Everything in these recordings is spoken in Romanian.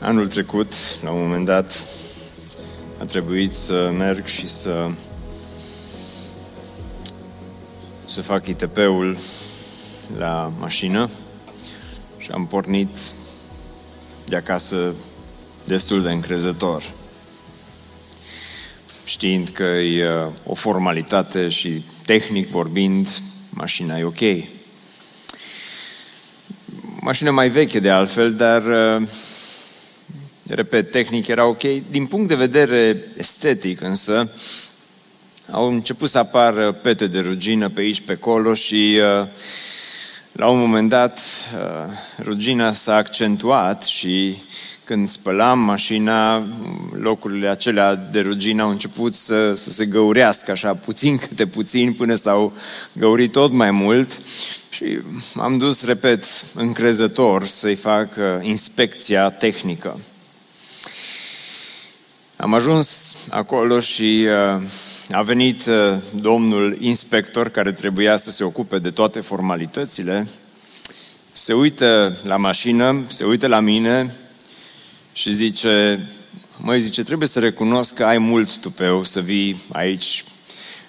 Anul trecut, la un moment dat, a trebuit să merg și să să fac ITP-ul la mașină și am pornit de acasă destul de încrezător. Știind că e uh, o formalitate și tehnic vorbind, mașina e ok. Mașina mai veche de altfel, dar uh, repet, tehnic era ok. Din punct de vedere estetic însă, au început să apară pete de rugină pe aici, pe acolo și uh, la un moment dat uh, rugina s-a accentuat și când spălam mașina, locurile acelea de rugină au început să, să se găurească așa puțin câte puțin până s-au găurit tot mai mult și am dus, repet, încrezător să-i fac uh, inspecția tehnică. Am ajuns acolo și uh, a venit uh, domnul inspector care trebuia să se ocupe de toate formalitățile. Se uită la mașină, se uită la mine și zice, măi, zice, trebuie să recunosc că ai mult tupeu să vii aici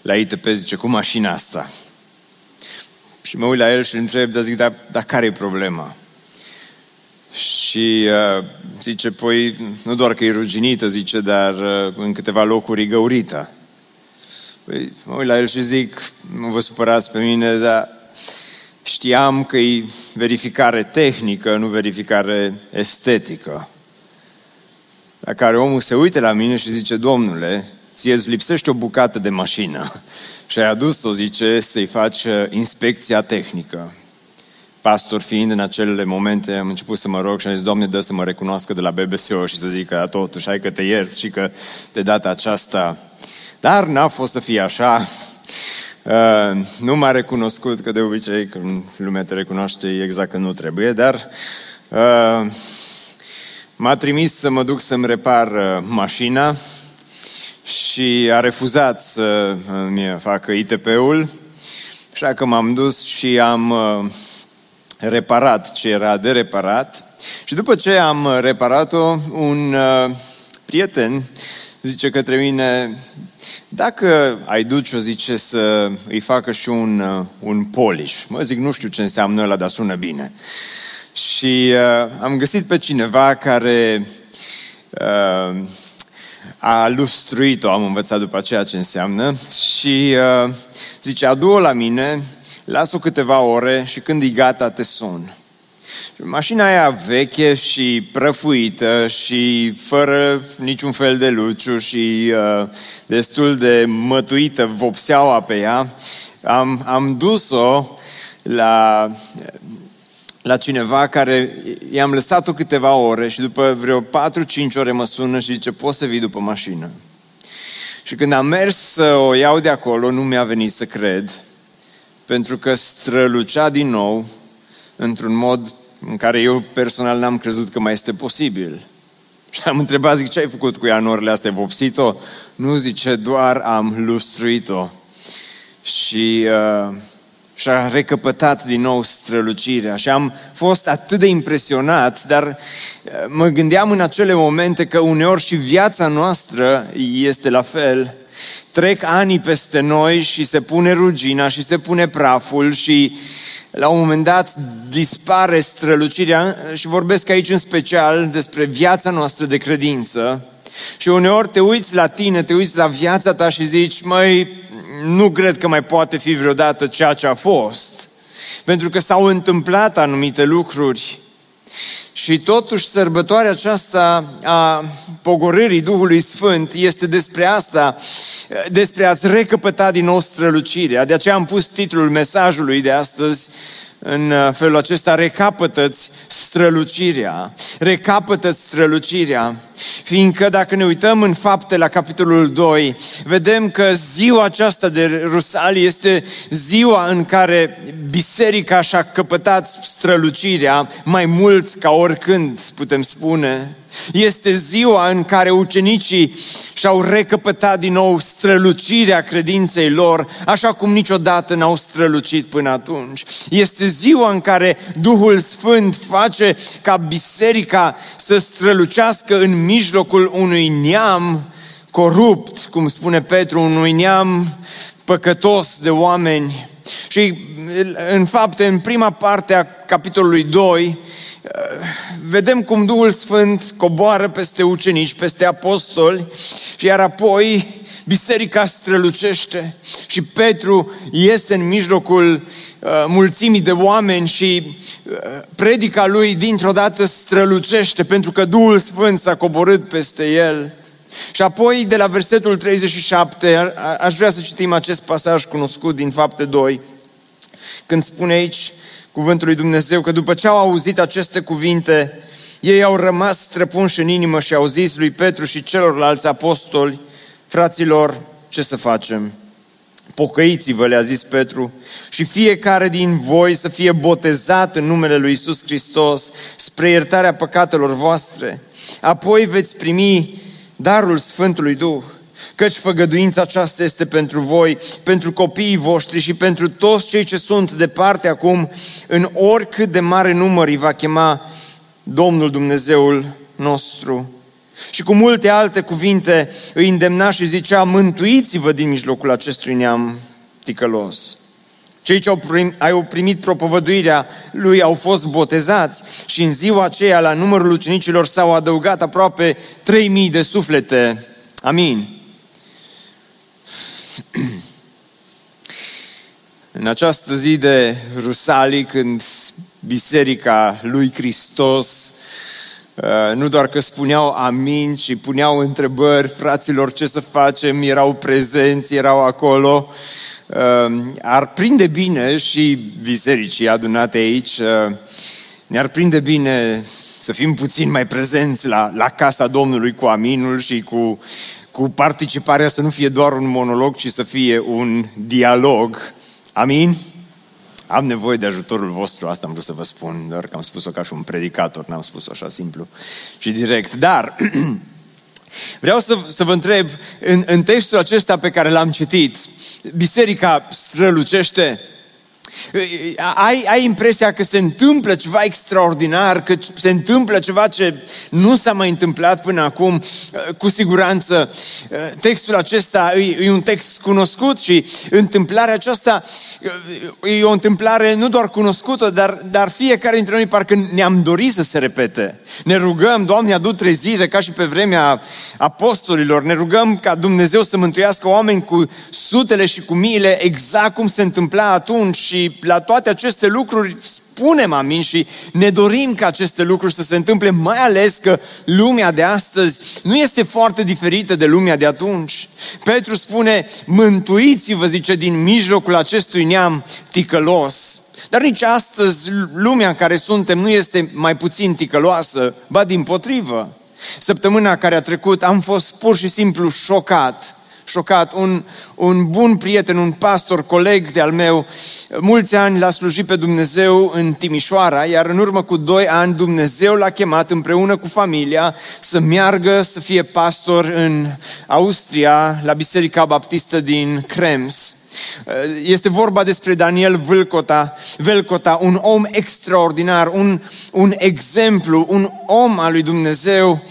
la ITP, zice, cu mașina asta. Și mă uit la el și îl întreb, dar zic, dar, dar care e problema? Și uh, zice, păi, nu doar că e ruginită, zice, dar uh, în câteva locuri e găurită. Păi, mă uit la el și zic, nu vă supărați pe mine, dar știam că e verificare tehnică, nu verificare estetică. La care omul se uită la mine și zice, domnule, ție îți lipsește o bucată de mașină. Și ai adus-o, zice, să-i faci uh, inspecția tehnică pastor fiind în acele momente, am început să mă rog și am zis, Doamne, dă să mă recunoască de la BBSO și să zic că totuși, hai că te ierți și că de data aceasta. Dar n-a fost să fie așa. Uh, nu m-a recunoscut, că de obicei când lumea te recunoaște exact că nu trebuie, dar uh, m-a trimis să mă duc să-mi repar uh, mașina și a refuzat să mi facă ITP-ul, așa că m-am dus și am uh, reparat ce era de reparat. Și după ce am reparat-o, un uh, prieten zice către mine, dacă ai duce-o, zice, să îi facă și un, uh, un polish. Mă zic, nu știu ce înseamnă ăla, dar sună bine. Și uh, am găsit pe cineva care uh, a lustruit-o, am învățat după aceea ce înseamnă, și uh, zice, adu-o la mine, las-o câteva ore și când e gata te sun. Mașina aia veche și prăfuită și fără niciun fel de luciu și uh, destul de mătuită vopseaua pe ea, am, am dus-o la, la cineva care i-am lăsat-o câteva ore și după vreo 4-5 ore mă sună și zice, poți să vii după mașină. Și când am mers să o iau de acolo, nu mi-a venit să cred pentru că strălucea din nou într-un mod în care eu personal n-am crezut că mai este posibil. Și am întrebat, zic, ce ai făcut cu ea în orele astea? Ai vopsit-o? Nu, zice, doar am lustruit-o. Și uh, și-a recăpătat din nou strălucirea. Și am fost atât de impresionat, dar uh, mă gândeam în acele momente că uneori și viața noastră este la fel trec ani peste noi și se pune rugina și se pune praful și la un moment dat dispare strălucirea și vorbesc aici în special despre viața noastră de credință. Și uneori te uiți la tine, te uiți la viața ta și zici, măi, nu cred că mai poate fi vreodată ceea ce a fost. Pentru că s-au întâmplat anumite lucruri și totuși sărbătoarea aceasta a pogorârii Duhului Sfânt este despre asta, despre a-ți recăpăta din nou strălucirea. De aceea am pus titlul mesajului de astăzi în felul acesta, recapătă-ți strălucirea. Recapătă-ți strălucirea. Fiindcă dacă ne uităm în fapte la capitolul 2, vedem că ziua aceasta de Rusali este ziua în care biserica și-a căpătat strălucirea mai mult ca oricând, putem spune. Este ziua în care ucenicii și-au recăpătat din nou strălucirea credinței lor, așa cum niciodată n-au strălucit până atunci. Este ziua în care Duhul Sfânt face ca biserica să strălucească în mijlocul unui neam corupt, cum spune Petru, unui neam păcătos de oameni. Și în fapt, în prima parte a capitolului 2, vedem cum Duhul Sfânt coboară peste ucenici, peste apostoli, iar apoi biserica strălucește și Petru iese în mijlocul uh, mulțimii de oameni și uh, predica lui dintr-o dată strălucește pentru că Duhul Sfânt s-a coborât peste el. Și apoi, de la versetul 37, aș vrea să citim acest pasaj cunoscut din Fapte 2, când spune aici, cuvântul lui Dumnezeu, că după ce au auzit aceste cuvinte, ei au rămas străpunși în inimă și au zis lui Petru și celorlalți apostoli, fraților, ce să facem? Pocăiți-vă, le-a zis Petru, și fiecare din voi să fie botezat în numele lui Isus Hristos spre iertarea păcatelor voastre. Apoi veți primi darul Sfântului Duh căci făgăduința aceasta este pentru voi, pentru copiii voștri și pentru toți cei ce sunt departe acum, în oricât de mare număr îi va chema Domnul Dumnezeul nostru. Și cu multe alte cuvinte îi îndemna și zicea, mântuiți-vă din mijlocul acestui neam ticălos. Cei ce au primit, au primit propovăduirea lui au fost botezați și în ziua aceea la numărul ucenicilor s-au adăugat aproape 3000 de suflete. Amin. În această zi de Rusalii, când Biserica lui Hristos uh, nu doar că spuneau amin, ci puneau întrebări, fraților, ce să facem, erau prezenți, erau acolo. Uh, ar prinde bine și bisericii adunate aici, uh, ne-ar prinde bine să fim puțin mai prezenți la, la casa Domnului cu aminul și cu cu participarea să nu fie doar un monolog, ci să fie un dialog. Amin? Am nevoie de ajutorul vostru, asta am vrut să vă spun, doar că am spus-o ca și un predicator, n-am spus-o așa simplu și direct. Dar vreau să, să vă întreb, în, în textul acesta pe care l-am citit, biserica strălucește? Ai, ai impresia că se întâmplă ceva extraordinar, că se întâmplă ceva ce nu s-a mai întâmplat până acum. Cu siguranță, textul acesta e, e un text cunoscut și întâmplarea aceasta e o întâmplare nu doar cunoscută, dar, dar fiecare dintre noi parcă ne-am dorit să se repete. Ne rugăm, Doamne, adu trezire, ca și pe vremea apostolilor. Ne rugăm ca Dumnezeu să mântuiască oameni cu sutele și cu miile, exact cum se întâmpla atunci și la toate aceste lucruri spunem amin și ne dorim ca aceste lucruri să se întâmple, mai ales că lumea de astăzi nu este foarte diferită de lumea de atunci. Petru spune, mântuiți-vă, zice, din mijlocul acestui neam ticălos. Dar nici astăzi lumea în care suntem nu este mai puțin ticăloasă, ba din potrivă. Săptămâna care a trecut am fost pur și simplu șocat șocat. Un, un bun prieten, un pastor, coleg de-al meu, mulți ani l-a slujit pe Dumnezeu în Timișoara, iar în urmă cu doi ani Dumnezeu l-a chemat împreună cu familia să meargă să fie pastor în Austria, la Biserica Baptistă din Krems. Este vorba despre Daniel Vâlcota, Vâlcota, un om extraordinar, un, un exemplu, un om al lui Dumnezeu.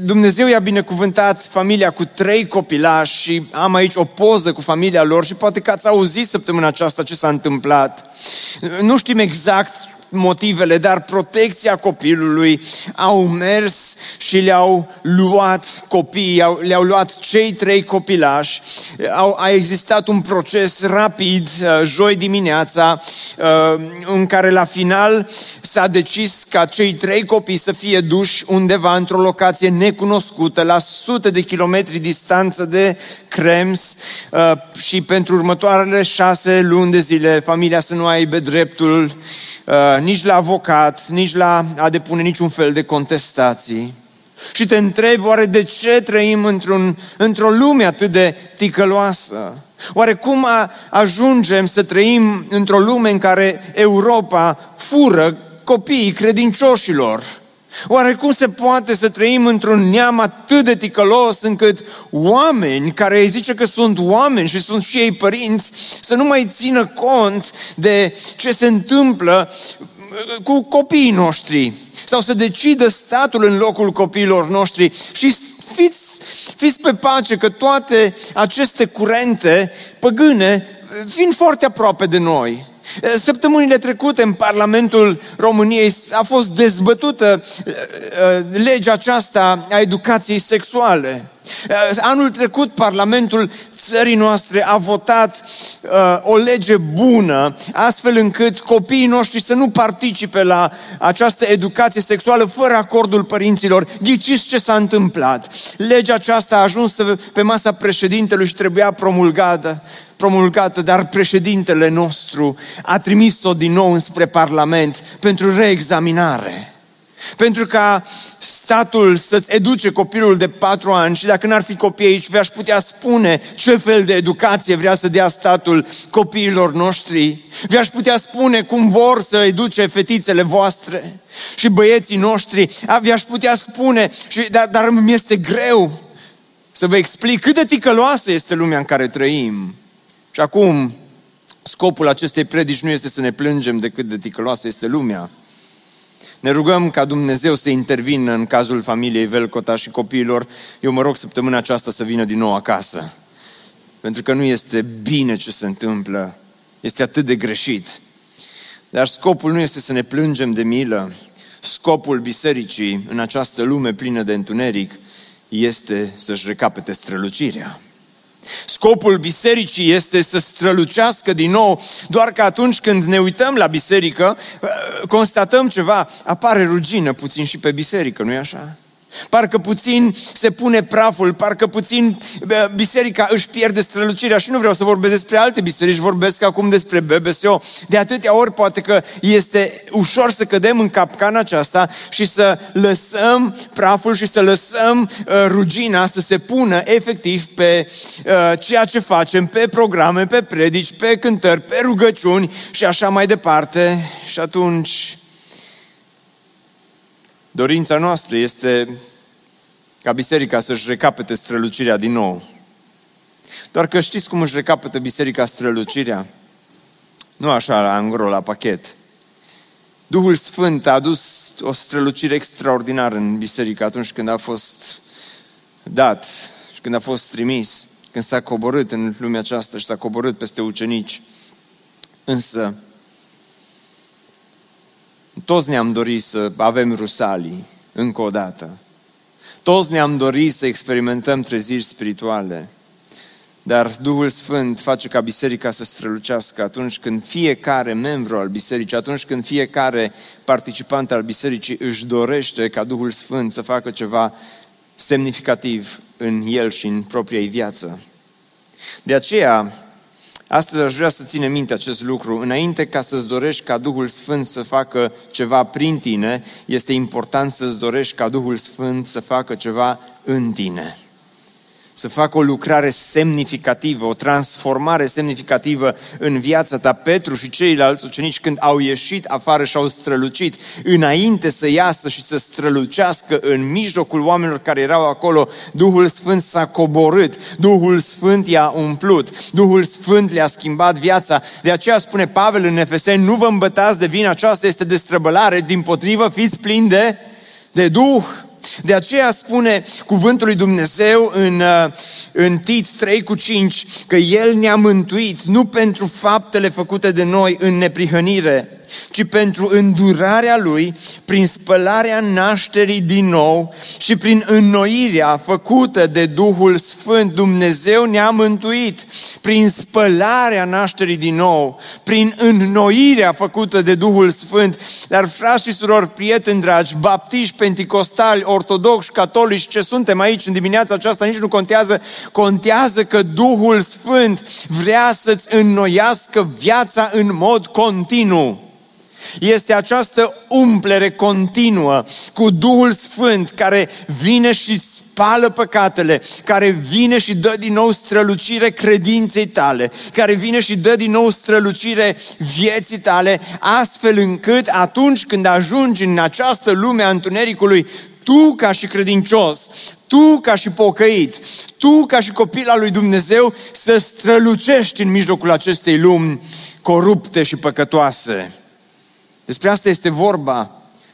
Dumnezeu i-a binecuvântat familia cu trei copilași și am aici o poză cu familia lor și poate că ați auzit săptămâna aceasta ce s-a întâmplat. Nu știm exact motivele, dar protecția copilului au mers și le-au luat copiii, le-au luat cei trei copilași. Au, a existat un proces rapid, uh, joi dimineața, uh, în care la final s-a decis ca cei trei copii să fie duși undeva într-o locație necunoscută, la sute de kilometri distanță de Krems uh, și pentru următoarele șase luni de zile familia să nu aibă dreptul uh, nici la avocat, nici la a depune niciun fel de contestații. Și te întrebi, oare de ce trăim într-un, într-o lume atât de ticăloasă? Oare cum a, ajungem să trăim într-o lume în care Europa fură copiii credincioșilor? Oare cum se poate să trăim într-un neam atât de ticălos încât oameni care îi zice că sunt oameni și sunt și ei părinți să nu mai țină cont de ce se întâmplă cu copiii noștri sau să decidă statul în locul copiilor noștri și fiți, fiți pe pace că toate aceste curente păgâne vin foarte aproape de noi. Săptămânile trecute în Parlamentul României a fost dezbătută uh, uh, legea aceasta a educației sexuale. Uh, anul trecut Parlamentul țării noastre a votat uh, o lege bună, astfel încât copiii noștri să nu participe la această educație sexuală fără acordul părinților. Ghiciți ce s-a întâmplat? Legea aceasta a ajuns pe masa președintelui și trebuia promulgată promulgată, dar președintele nostru a trimis-o din nou înspre Parlament pentru reexaminare. Pentru ca statul să-ți educe copilul de patru ani și dacă n-ar fi copii aici, v-aș putea spune ce fel de educație vrea să dea statul copiilor noștri. V-aș putea spune cum vor să educe fetițele voastre și băieții noștri. V-aș putea spune, și, dar, dar mi este greu să vă explic cât de ticăloasă este lumea în care trăim. Și acum, scopul acestei predici nu este să ne plângem de cât de ticăloasă este lumea, ne rugăm ca Dumnezeu să intervină în cazul familiei Velcota și copiilor. Eu mă rog săptămâna aceasta să vină din nou acasă. Pentru că nu este bine ce se întâmplă. Este atât de greșit. Dar scopul nu este să ne plângem de milă. Scopul bisericii în această lume plină de întuneric este să-și recapete strălucirea. Scopul bisericii este să strălucească din nou, doar că atunci când ne uităm la biserică, constatăm ceva, apare rugină puțin și pe biserică, nu-i așa? Parcă puțin se pune praful, parcă puțin biserica își pierde strălucirea și nu vreau să vorbesc despre alte biserici, vorbesc acum despre BBSO. De atâtea ori poate că este ușor să cădem în capcana aceasta și să lăsăm praful și să lăsăm uh, rugina să se pună efectiv pe uh, ceea ce facem, pe programe, pe predici, pe cântări, pe rugăciuni și așa mai departe. Și atunci Dorința noastră este ca biserica să-și recapete strălucirea din nou. Doar că știți cum își recapătă biserica strălucirea? Nu așa la angro, la pachet. Duhul Sfânt a adus o strălucire extraordinară în biserică atunci când a fost dat și când a fost trimis, când s-a coborât în lumea aceasta și s-a coborât peste ucenici. Însă, toți ne-am dorit să avem rusalii, încă o dată. Toți ne-am dorit să experimentăm treziri spirituale. Dar Duhul Sfânt face ca biserica să strălucească atunci când fiecare membru al bisericii, atunci când fiecare participant al bisericii își dorește ca Duhul Sfânt să facă ceva semnificativ în el și în propria viață. De aceea, Astăzi aș vrea să ține minte acest lucru. Înainte ca să-ți dorești ca Duhul Sfânt să facă ceva prin tine, este important să-ți dorești ca Duhul Sfânt să facă ceva în tine să facă o lucrare semnificativă, o transformare semnificativă în viața ta. Petru și ceilalți ucenici când au ieșit afară și au strălucit, înainte să iasă și să strălucească în mijlocul oamenilor care erau acolo, Duhul Sfânt s-a coborât, Duhul Sfânt i-a umplut, Duhul Sfânt le-a schimbat viața. De aceea spune Pavel în Efeseni, nu vă îmbătați de vină, aceasta este destrăbălare, din potrivă fiți plini de, de Duh. De aceea spune cuvântul lui Dumnezeu în, uh, în Tit 3 cu 5 că El ne-a mântuit nu pentru faptele făcute de noi în neprihănire, ci pentru îndurarea Lui, prin spălarea nașterii din nou și prin înnoirea făcută de Duhul Sfânt. Dumnezeu ne-a mântuit prin spălarea nașterii din nou, prin înnoirea făcută de Duhul Sfânt. Dar, frați și surori, prieteni dragi, baptiști, penticostali, ortodoxi, catolici, ce suntem aici în dimineața aceasta, nici nu contează. Contează că Duhul Sfânt vrea să-ți înnoiască viața în mod continuu. Este această umplere continuă cu Duhul Sfânt care vine și spală păcatele, care vine și dă din nou strălucire credinței tale, care vine și dă din nou strălucire vieții tale, astfel încât atunci când ajungi în această lume a întunericului, tu ca și credincios, tu ca și pocăit, tu ca și copil al lui Dumnezeu să strălucești în mijlocul acestei lumi corupte și păcătoase. Despre asta este vorba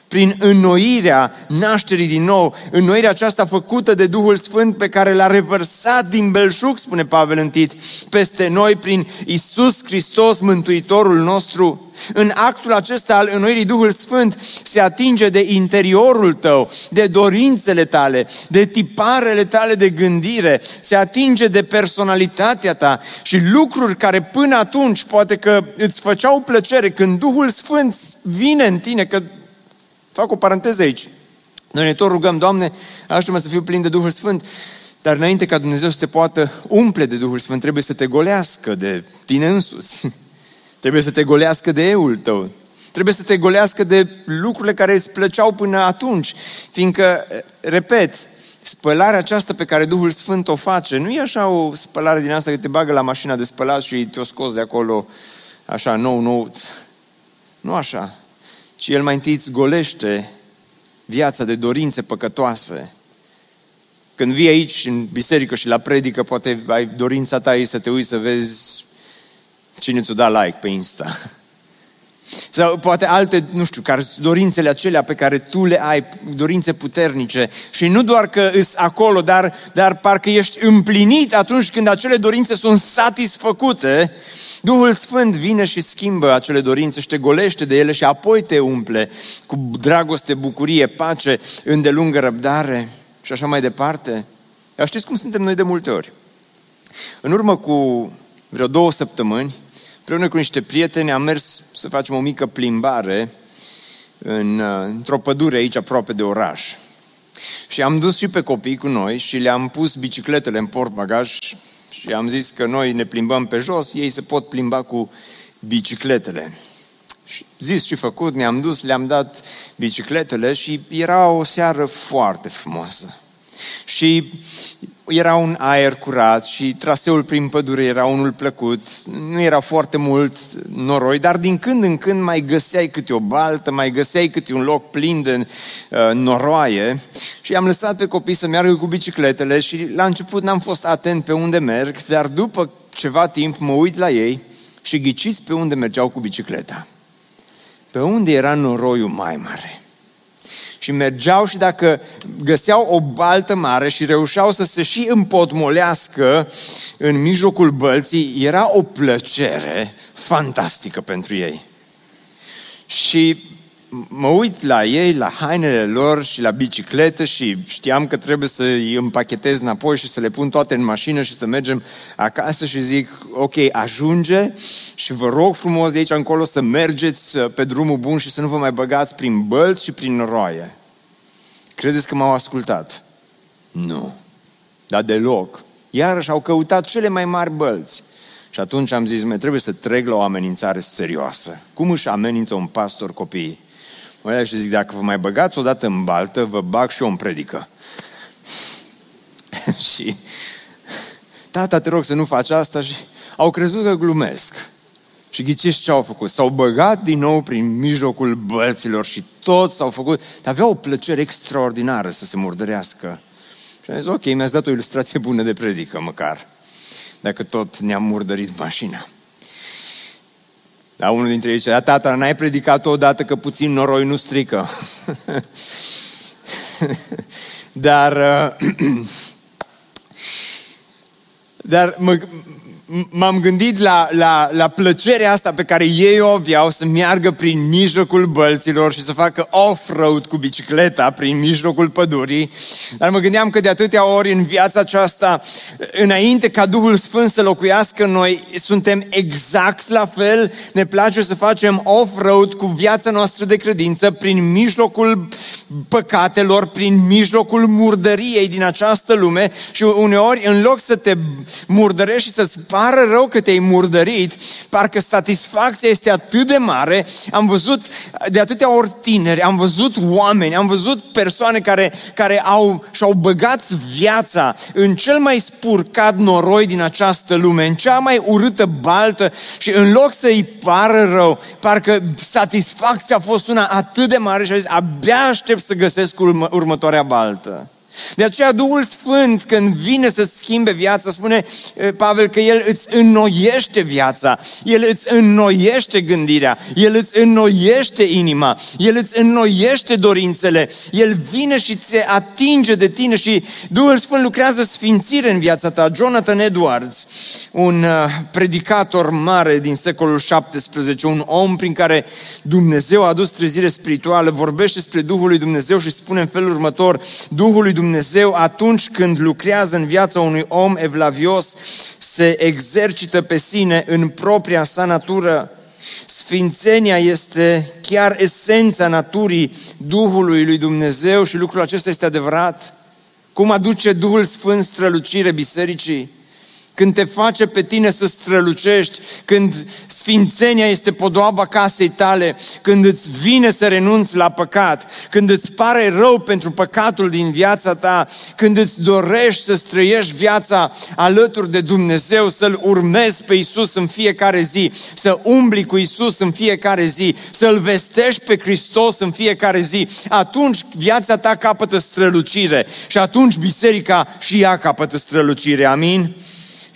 prin înnoirea nașterii din nou, înnoirea aceasta făcută de Duhul Sfânt pe care l-a revărsat din belșug, spune Pavel în Tit, peste noi prin Isus Hristos, Mântuitorul nostru. În actul acesta al înnoirii Duhul Sfânt se atinge de interiorul tău, de dorințele tale, de tiparele tale de gândire, se atinge de personalitatea ta și lucruri care până atunci poate că îți făceau plăcere când Duhul Sfânt vine în tine, că Fac o paranteză aici. Noi ne tot rugăm, Doamne, ajută-mă să fiu plin de Duhul Sfânt, dar înainte ca Dumnezeu să te poată umple de Duhul Sfânt, trebuie să te golească de tine însuți. Trebuie să te golească de eul tău. Trebuie să te golească de lucrurile care îți plăceau până atunci. Fiindcă, repet, spălarea aceasta pe care Duhul Sfânt o face, nu e așa o spălare din asta că te bagă la mașina de spălat și te-o scos de acolo așa nou nouț. Nu așa ci El mai întâi îți golește viața de dorințe păcătoase. Când vii aici în biserică și la predică, poate ai dorința ta să te uiți să vezi cine ți-o da like pe Insta. Sau poate alte, nu știu, care sunt dorințele acelea pe care tu le ai, dorințe puternice. Și nu doar că îs acolo, dar, dar parcă ești împlinit atunci când acele dorințe sunt satisfăcute Duhul Sfânt vine și schimbă acele dorințe și te golește de ele și apoi te umple cu dragoste, bucurie, pace, îndelungă răbdare și așa mai departe. Dar știți cum suntem noi de multe ori? În urmă cu vreo două săptămâni, împreună cu niște prieteni, am mers să facem o mică plimbare în, într-o pădure aici aproape de oraș. Și am dus și pe copii cu noi și le-am pus bicicletele în portbagaj și am zis că noi ne plimbăm pe jos, ei se pot plimba cu bicicletele. Și zis și făcut, ne-am dus, le-am dat bicicletele și era o seară foarte frumoasă. Și era un aer curat și traseul prin pădure era unul plăcut, nu era foarte mult noroi, dar din când în când mai găseai câte o baltă, mai găseai câte un loc plin de uh, noroaie și am lăsat pe copii să meargă cu bicicletele și la început n-am fost atent pe unde merg, dar după ceva timp mă uit la ei și ghiciți pe unde mergeau cu bicicleta. Pe unde era noroiul mai mare? Și mergeau și dacă găseau o baltă mare și reușeau să se și împotmolească în mijlocul bălții, era o plăcere fantastică pentru ei. Și mă uit la ei, la hainele lor și la bicicletă și știam că trebuie să îi împachetez înapoi și să le pun toate în mașină și să mergem acasă și zic, ok, ajunge și vă rog frumos de aici încolo să mergeți uh, pe drumul bun și să nu vă mai băgați prin bălți și prin roaie. Credeți că m-au ascultat? Nu. Dar deloc. Iarăși au căutat cele mai mari bălți. Și atunci am zis, mai trebuie să trec la o amenințare serioasă. Cum își amenință un pastor copiii? Mă și zic, dacă vă mai băgați odată în baltă, vă bag și eu în predică. și tata, te rog să nu faci asta și au crezut că glumesc. Și ghiciți ce au făcut? S-au băgat din nou prin mijlocul bălților și toți s-au făcut. Dar avea o plăcere extraordinară să se murdărească. Și am zis, ok, mi-ați dat o ilustrație bună de predică, măcar. Dacă tot ne-am murdărit mașina. Dar unul dintre ei zicea, tata, n-ai predicat odată că puțin noroi nu strică. dar, uh, dar mă, m-am gândit la, la, la plăcerea asta pe care ei o aveau să meargă prin mijlocul bălților și să facă off-road cu bicicleta prin mijlocul pădurii. Dar mă gândeam că de atâtea ori în viața aceasta, înainte ca Duhul Sfânt să locuiască în noi, suntem exact la fel. Ne place să facem off-road cu viața noastră de credință prin mijlocul păcatelor prin mijlocul murdăriei din această lume și uneori în loc să te murdărești și să-ți pară rău că te-ai murdărit, parcă satisfacția este atât de mare, am văzut de atâtea ori tineri, am văzut oameni, am văzut persoane care, care au, și-au băgat viața în cel mai spurcat noroi din această lume, în cea mai urâtă baltă și în loc să-i pară rău, parcă satisfacția a fost una atât de mare și a zis, abia aștept să găsesc urmă, următoarea baltă. De aceea Duhul Sfânt, când vine să schimbe viața, spune Pavel că El îți înnoiește viața, El îți înnoiește gândirea, El îți înnoiește inima, El îți înnoiește dorințele, El vine și ți atinge de tine și Duhul Sfânt lucrează sfințire în viața ta. Jonathan Edwards, un predicator mare din secolul 17, un om prin care Dumnezeu a adus trezire spirituală, vorbește despre Duhul lui Dumnezeu și spune în felul următor, Duhul lui Dumnezeu Dumnezeu atunci când lucrează în viața unui om evlavios, se exercită pe sine în propria sa natură. Sfințenia este chiar esența naturii Duhului lui Dumnezeu și lucrul acesta este adevărat. Cum aduce Duhul Sfânt strălucire bisericii? Când te face pe tine să strălucești, când sfințenia este podoaba casei tale, când îți vine să renunți la păcat, când îți pare rău pentru păcatul din viața ta, când îți dorești să străiești viața alături de Dumnezeu, să-L urmezi pe Isus în fiecare zi, să umbli cu Isus în fiecare zi, să-L vestești pe Hristos în fiecare zi, atunci viața ta capătă strălucire și atunci biserica și ea capătă strălucire. Amin?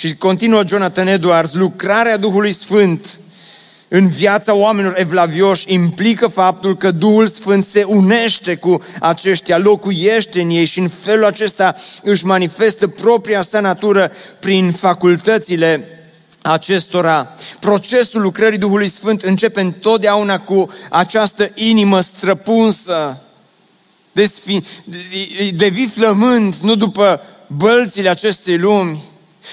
Și continuă Jonathan Edwards, lucrarea Duhului Sfânt în viața oamenilor evlavioși implică faptul că Duhul Sfânt se unește cu aceștia, locuiește în ei și în felul acesta își manifestă propria sa natură prin facultățile acestora. Procesul lucrării Duhului Sfânt începe întotdeauna cu această inimă străpunsă, devii flămând, nu după bălțile acestei lumi,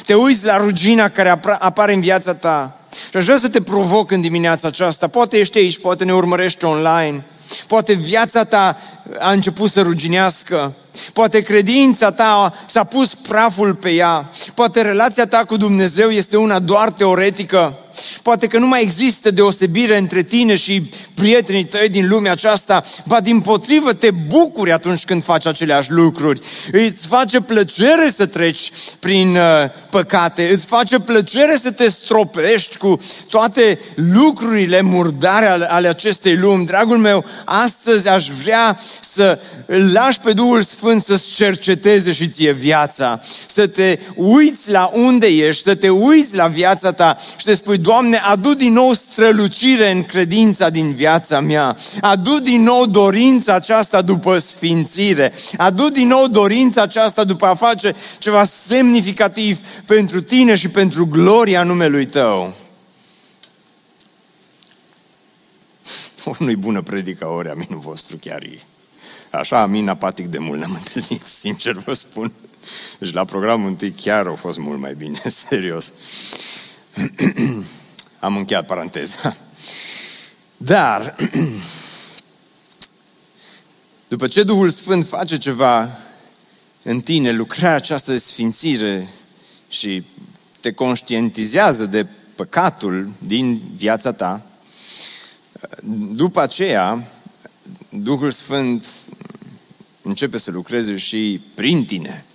te uiți la rugina care apare în viața ta. Și aș vrea să te provoc în dimineața aceasta. Poate ești aici, poate ne urmărești online. Poate viața ta a început să ruginească. Poate credința ta s-a pus praful pe ea. Poate relația ta cu Dumnezeu este una doar teoretică. Poate că nu mai există deosebire între tine și prietenii tăi din lumea aceasta, ba din potrivă te bucuri atunci când faci aceleași lucruri. Îți face plăcere să treci prin uh, păcate, îți face plăcere să te stropești cu toate lucrurile murdare ale, ale acestei lumi. Dragul meu, astăzi aș vrea să îl lași pe Duhul Sfânt să-ți cerceteze și ție viața, să te uiți la unde ești, să te uiți la viața ta și să spui, Doamne, adu din nou strălucire în credința din viața mea. Adu din nou dorința aceasta după sfințire. Adu din nou dorința aceasta după a face ceva semnificativ pentru tine și pentru gloria numelui tău. Nu-i bună predica ori aminul vostru chiar e. Așa amin apatic de mult ne-am întâlnit, sincer vă spun. Deci la programul întâi chiar au fost mult mai bine, serios. Am încheiat paranteza. Dar, după ce Duhul Sfânt face ceva în tine, lucrarea aceasta de sfințire și te conștientizează de păcatul din viața ta, după aceea, Duhul Sfânt începe să lucreze și prin tine.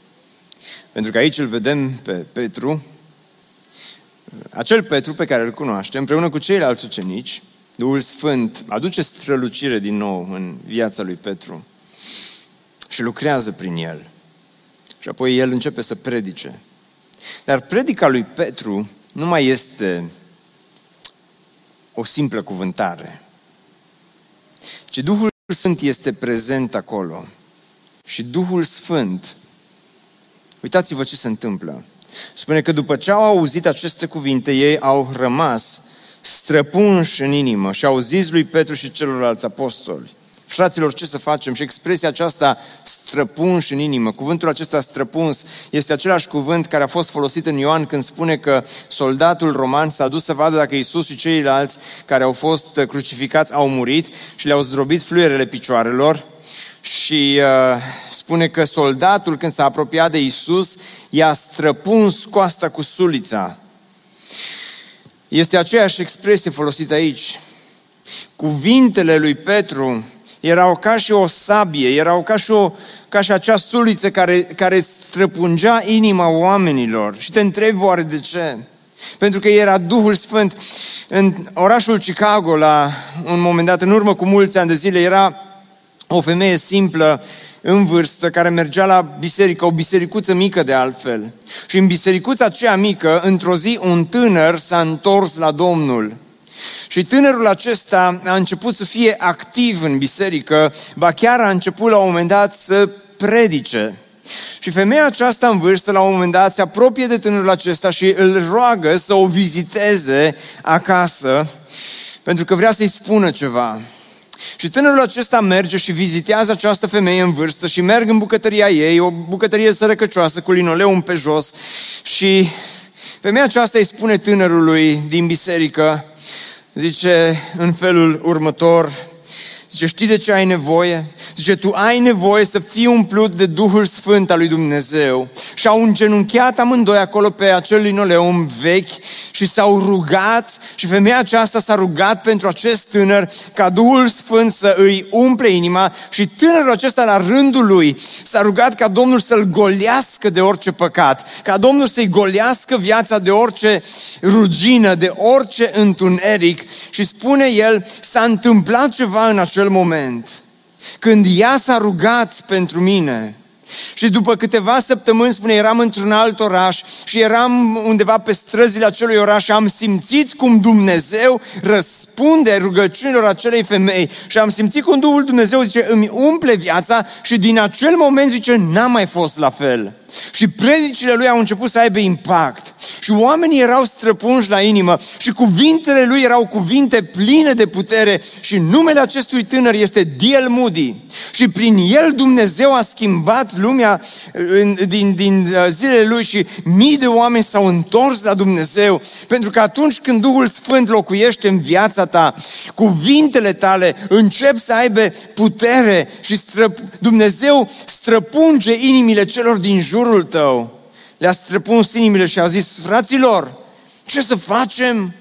Pentru că aici îl vedem pe Petru, acel Petru pe care îl cunoaște, împreună cu ceilalți ucenici, Duhul Sfânt aduce strălucire din nou în viața lui Petru și lucrează prin el. Și apoi el începe să predice. Dar predica lui Petru nu mai este o simplă cuvântare, ci Duhul Sfânt este prezent acolo. Și Duhul Sfânt, uitați-vă ce se întâmplă. Spune că după ce au auzit aceste cuvinte, ei au rămas străpunși în inimă și au zis lui Petru și celorlalți apostoli, Fraților, ce să facem? Și expresia aceasta străpunș în inimă, cuvântul acesta străpuns, este același cuvânt care a fost folosit în Ioan când spune că soldatul roman s-a dus să vadă dacă Isus și ceilalți care au fost crucificați au murit și le-au zdrobit fluierele picioarelor și uh, spune că soldatul, când s-a apropiat de Isus, i-a străpuns coasta cu sulița. Este aceeași expresie folosită aici. Cuvintele lui Petru erau ca și o sabie, erau ca și, o, ca și acea suliță care, care străpungea inima oamenilor. Și te întrebi oare de ce? Pentru că era Duhul Sfânt. În orașul Chicago, la un moment dat, în urmă cu mulți ani de zile, era o femeie simplă în vârstă care mergea la biserică, o bisericuță mică de altfel. Și în bisericuța aceea mică, într-o zi, un tânăr s-a întors la Domnul. Și tânărul acesta a început să fie activ în biserică, ba chiar a început la un moment dat să predice. Și femeia aceasta în vârstă, la un moment dat, se apropie de tânărul acesta și îl roagă să o viziteze acasă, pentru că vrea să-i spună ceva. Și tânărul acesta merge și vizitează această femeie în vârstă și merg în bucătăria ei, o bucătărie sărăcăcioasă cu linoleum pe jos și femeia aceasta îi spune tânărului din biserică, zice în felul următor, zice, știi de ce ai nevoie? Zice, tu ai nevoie să fii umplut de Duhul Sfânt al lui Dumnezeu. Și au îngenunchiat amândoi acolo pe acel linoleum vechi și s-au rugat și femeia aceasta s-a rugat pentru acest tânăr ca Duhul Sfânt să îi umple inima și tânărul acesta la rândul lui s-a rugat ca Domnul să-l golească de orice păcat, ca Domnul să-i golească viața de orice rugină, de orice întuneric și spune el, s-a întâmplat ceva în acel moment când ea s-a rugat pentru mine. Și după câteva săptămâni, spune, eram într-un alt oraș și eram undeva pe străzile acelui oraș și am simțit cum Dumnezeu răspunde rugăciunilor acelei femei și am simțit cum Duhul Dumnezeu, zice, îmi umple viața și din acel moment, zice, n-am mai fost la fel. Și predicile lui au început să aibă impact. Și oamenii erau străpunși la inimă și cuvintele lui erau cuvinte pline de putere și numele acestui tânăr este Diel Moody. Și prin el Dumnezeu a schimbat lumea din, din uh, zilele lui și mii de oameni s-au întors la Dumnezeu. Pentru că atunci când Duhul Sfânt locuiește în viața ta, cuvintele tale încep să aibă putere și stră... Dumnezeu străpunge inimile celor din jurul tău le-a străpuns inimile și a zis, fraților, ce să facem?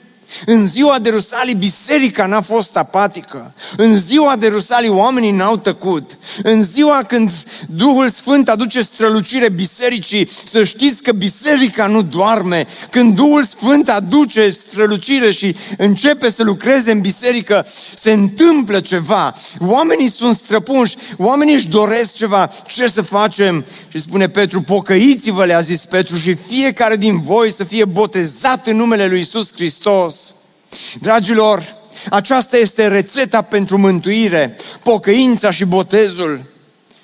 În ziua de Rusalii, biserica n-a fost apatică. În ziua de Rusalii, oamenii n-au tăcut. În ziua când Duhul Sfânt aduce strălucire bisericii, să știți că biserica nu doarme. Când Duhul Sfânt aduce strălucire și începe să lucreze în biserică, se întâmplă ceva. Oamenii sunt străpunși, oamenii își doresc ceva. Ce să facem? Și spune Petru, pocăiți-vă, le-a zis Petru, și fiecare din voi să fie botezat în numele Lui Isus Hristos Dragilor, aceasta este rețeta pentru mântuire, pocăința și botezul.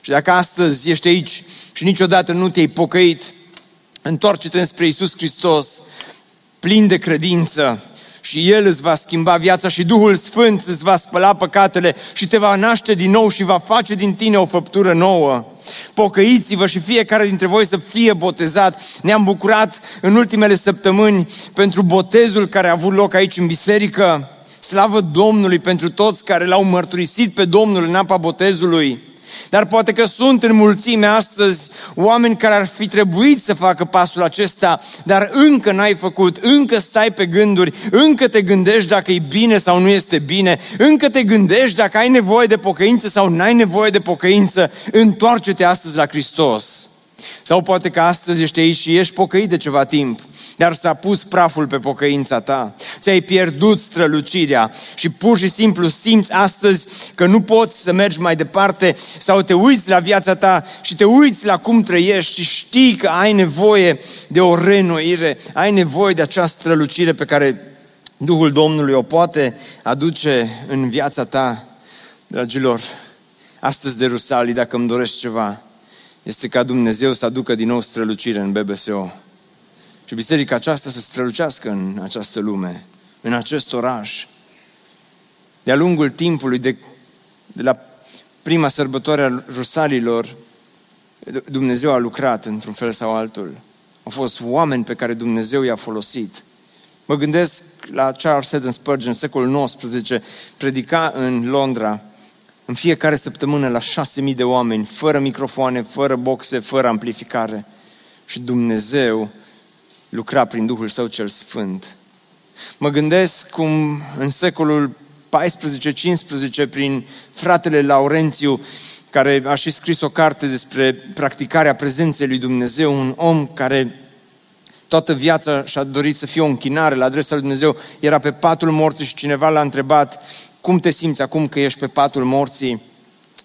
Și dacă astăzi ești aici și niciodată nu te-ai pocăit, întoarce-te spre Isus Hristos, plin de credință, și El îți va schimba viața și Duhul Sfânt îți va spăla păcatele și te va naște din nou și va face din tine o făptură nouă. Pocăiți-vă și fiecare dintre voi să fie botezat. Ne-am bucurat în ultimele săptămâni pentru botezul care a avut loc aici în biserică. Slavă Domnului pentru toți care l-au mărturisit pe Domnul în apa botezului. Dar poate că sunt în mulțime astăzi oameni care ar fi trebuit să facă pasul acesta, dar încă n-ai făcut, încă stai pe gânduri, încă te gândești dacă e bine sau nu este bine, încă te gândești dacă ai nevoie de pocăință sau n-ai nevoie de pocăință. Întoarce-te astăzi la Hristos. Sau poate că astăzi ești aici și ești pocăit de ceva timp, dar s-a pus praful pe pocăința ta. Ți-ai pierdut strălucirea și pur și simplu simți astăzi că nu poți să mergi mai departe sau te uiți la viața ta și te uiți la cum trăiești și știi că ai nevoie de o renoire, ai nevoie de acea strălucire pe care Duhul Domnului o poate aduce în viața ta. Dragilor, astăzi de Rusalii, dacă îmi dorești ceva, este ca Dumnezeu să aducă din nou strălucire în BBSO. Și biserica aceasta să strălucească în această lume, în acest oraș. De-a lungul timpului, de, de la prima sărbătoare a Rusalilor, Dumnezeu a lucrat într-un fel sau altul. Au fost oameni pe care Dumnezeu i-a folosit. Mă gândesc la Charles Haddon Spurgeon, în secolul XIX, predica în Londra în fiecare săptămână la șase mii de oameni, fără microfoane, fără boxe, fără amplificare. Și Dumnezeu lucra prin Duhul Său cel Sfânt. Mă gândesc cum în secolul 14-15, prin fratele Laurențiu, care a și scris o carte despre practicarea prezenței lui Dumnezeu, un om care toată viața și-a dorit să fie o închinare la adresa lui Dumnezeu, era pe patul morții și cineva l-a întrebat, cum te simți acum că ești pe patul morții?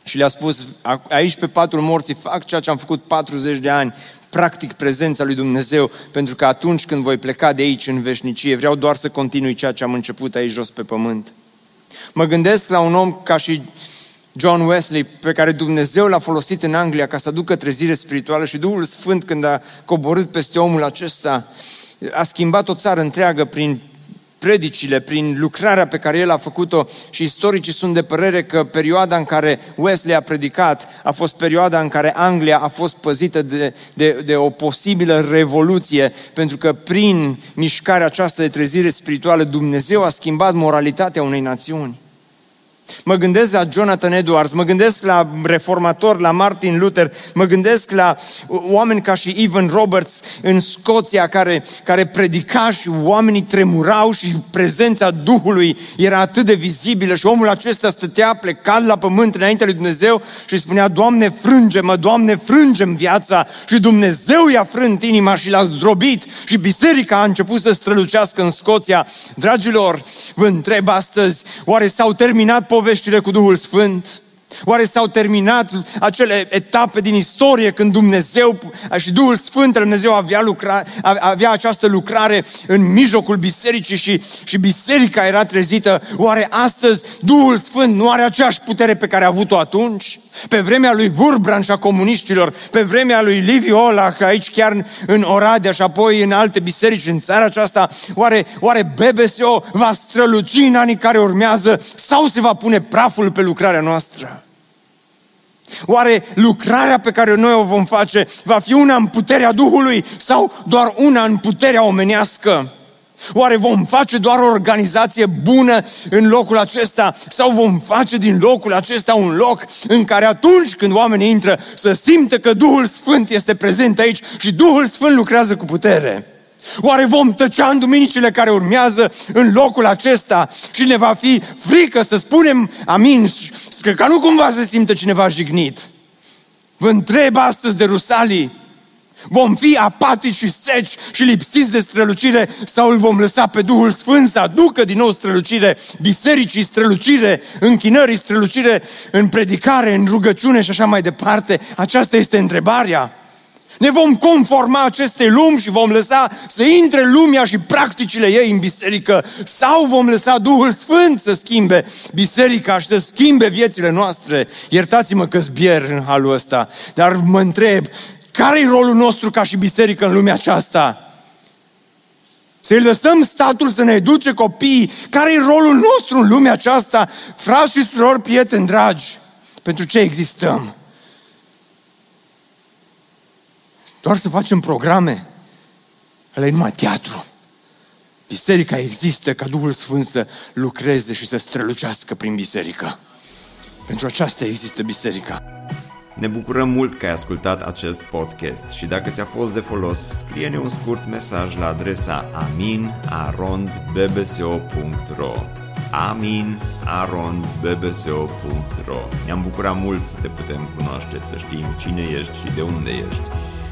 Și le-a spus, aici pe patul morții fac ceea ce am făcut 40 de ani, practic prezența lui Dumnezeu, pentru că atunci când voi pleca de aici în veșnicie, vreau doar să continui ceea ce am început aici jos pe pământ. Mă gândesc la un om ca și John Wesley, pe care Dumnezeu l-a folosit în Anglia ca să aducă trezire spirituală și Duhul Sfânt când a coborât peste omul acesta, a schimbat o țară întreagă prin predicile, prin lucrarea pe care el a făcut-o și istoricii sunt de părere că perioada în care Wesley a predicat a fost perioada în care Anglia a fost păzită de, de, de o posibilă revoluție, pentru că prin mișcarea aceasta de trezire spirituală Dumnezeu a schimbat moralitatea unei națiuni. Mă gândesc la Jonathan Edwards, mă gândesc la reformator, la Martin Luther, mă gândesc la oameni ca și Evan Roberts în Scoția care, care predica și oamenii tremurau și prezența Duhului era atât de vizibilă și omul acesta stătea plecat la pământ înainte lui Dumnezeu și spunea, Doamne, frânge-mă, Doamne, frânge viața și Dumnezeu i-a frânt inima și l-a zdrobit și biserica a început să strălucească în Scoția. Dragilor, vă întreb astăzi, oare s-au terminat poveștile cu Duhul Sfânt? Oare s-au terminat acele etape din istorie când Dumnezeu și Duhul Sfânt al Dumnezeu avea, lucra, avea această lucrare în mijlocul bisericii și, și biserica era trezită? Oare astăzi Duhul Sfânt nu are aceeași putere pe care a avut-o atunci? Pe vremea lui Vurbran și a comuniștilor, pe vremea lui Liviu Olac, aici chiar în Oradea și apoi în alte biserici în țara aceasta, oare, oare BBSO va străluci în anii care urmează sau se va pune praful pe lucrarea noastră? Oare lucrarea pe care noi o vom face va fi una în puterea Duhului sau doar una în puterea omenească? Oare vom face doar o organizație bună în locul acesta sau vom face din locul acesta un loc în care atunci când oamenii intră să simtă că Duhul Sfânt este prezent aici și Duhul Sfânt lucrează cu putere? Oare vom tăcea în duminicile care urmează în locul acesta și ne va fi frică să spunem amin, ca nu cumva să simtă cineva jignit? Vă întreb astăzi de Rusalii, Vom fi apatici și seci și lipsiți de strălucire sau îl vom lăsa pe Duhul Sfânt să aducă din nou strălucire, bisericii strălucire, închinării strălucire, în predicare, în rugăciune și așa mai departe? Aceasta este întrebarea. Ne vom conforma acestei lumi și vom lăsa să intre lumea și practicile ei în biserică sau vom lăsa Duhul Sfânt să schimbe biserica și să schimbe viețile noastre. Iertați-mă că zbier în halul ăsta, dar mă întreb, care e rolul nostru ca și biserică în lumea aceasta? Să-i lăsăm statul să ne educe copiii. Care e rolul nostru în lumea aceasta? Frați și surori, prieteni dragi, pentru ce existăm? Doar să facem programe? Ăla e numai teatru. Biserica există ca Duhul Sfânt să lucreze și să strălucească prin biserică. Pentru aceasta există biserica. Ne bucurăm mult că ai ascultat acest podcast și dacă ți-a fost de folos, scrie-ne un scurt mesaj la adresa aminarondbbso.ro aminarondbbso.ro Ne-am bucurat mult să te putem cunoaște, să știm cine ești și de unde ești.